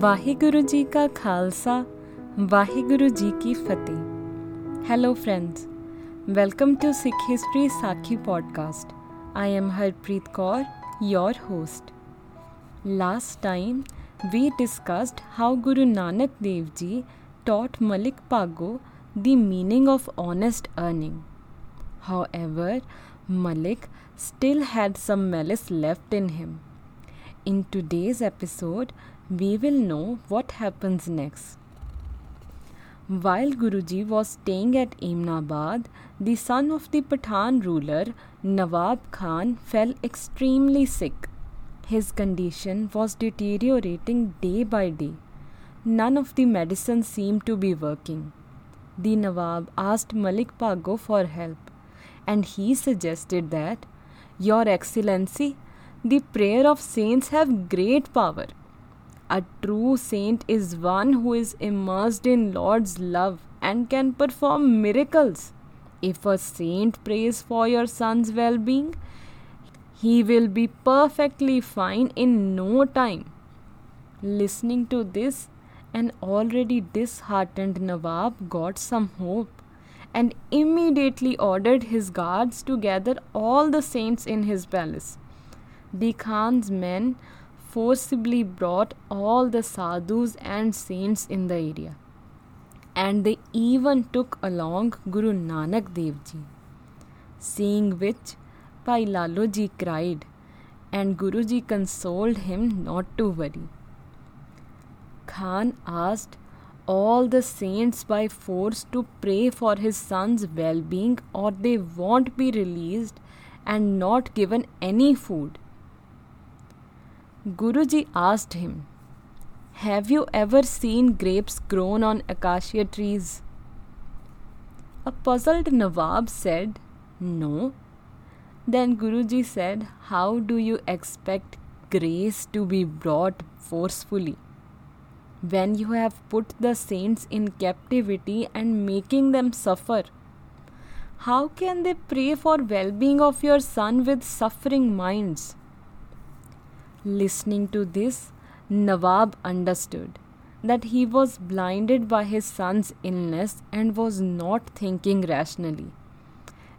ਵਾਹਿਗੁਰੂ ਜੀ ਕਾ ਖਾਲਸਾ ਵਾਹਿਗੁਰੂ ਜੀ ਕੀ ਫਤਿਹ hello friends welcome to Sikh history Sakhi podcast I am Harpreet Kaur your host last time we discussed how guru nanak dev ji taught malik pago the meaning of honest earning however malik still had some malice left in him in today's episode we will know what happens next. While Guruji was staying at Imnabad, the son of the Pathan ruler, Nawab Khan, fell extremely sick. His condition was deteriorating day by day. None of the medicines seemed to be working. The Nawab asked Malik Bhago for help, and he suggested that, Your Excellency, the prayer of saints have great power a true saint is one who is immersed in Lord's love and can perform miracles. If a saint prays for your son's well being, he will be perfectly fine in no time. Listening to this, an already disheartened Nawab got some hope and immediately ordered his guards to gather all the saints in his palace. The Khan's men forcibly brought all the sadhus and saints in the area. And they even took along Guru Nanak Dev Ji. Seeing which, Bhai Lalo Ji cried, and Guru Ji consoled him not to worry. Khan asked all the saints by force to pray for his son's well being, or they won't be released and not given any food. Guruji asked him, Have you ever seen grapes grown on acacia trees? A puzzled Nawab said, No. Then Guruji said, How do you expect grace to be brought forcefully? When you have put the saints in captivity and making them suffer, how can they pray for well being of your son with suffering minds? Listening to this, Nawab understood that he was blinded by his son's illness and was not thinking rationally.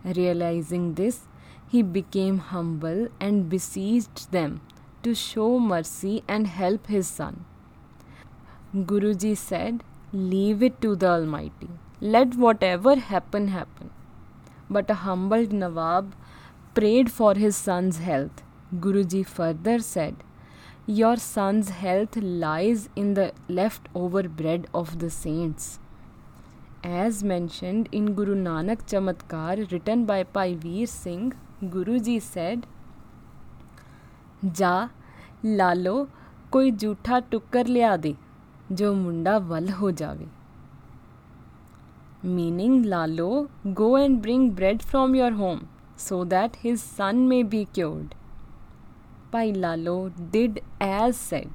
Realizing this, he became humble and beseeched them to show mercy and help his son. Guruji said, Leave it to the Almighty. Let whatever happen, happen. But a humbled Nawab prayed for his son's health Guruji further said, Your son's health lies in the leftover bread of the saints. As mentioned in Guru Nanak Chamatkar, written by Bhai Veer Singh, Guruji said, ਜਾ ਲਾ ਲੋ ਕੋਈ ਝੂਠਾ ਟੁੱਕਰ ਲਿਆ ਦੇ ਜੋ ਮੁੰਡਾ ਵੱਲ ਹੋ ਜਾਵੇ meaning lalo go and bring bread from your home so that his son may be cured Bhai Lalo did as said.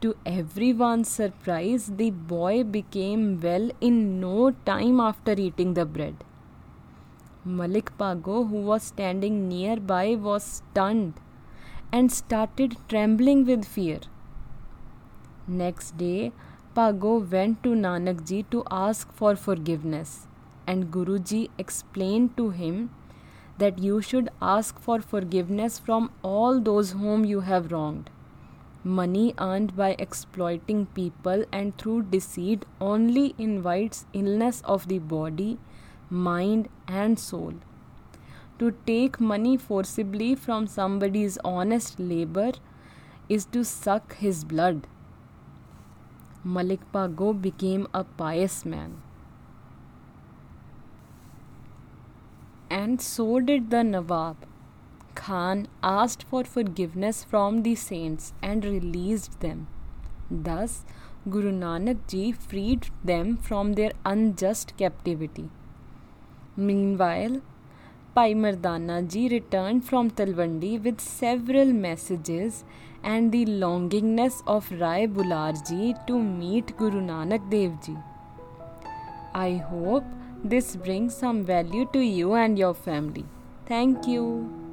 To everyone's surprise, the boy became well in no time after eating the bread. Malik Bhago, who was standing nearby, was stunned and started trembling with fear. Next day, Bhago went to Nanak ji to ask for forgiveness, and Guruji explained to him that you should ask for forgiveness from all those whom you have wronged. Money earned by exploiting people and through deceit only invites illness of the body, mind, and soul. To take money forcibly from somebody's honest labor is to suck his blood. Malik Bhago became a pious man. And so did the Nawab. Khan asked for forgiveness from the saints and released them. Thus, Guru Nanak ji freed them from their unjust captivity. Meanwhile, Bhai Mardana ji returned from Talwandi with several messages and the longingness of Rai Bular ji to meet Guru Nanak Dev ji. I hope this brings some value to you and your family. Thank you.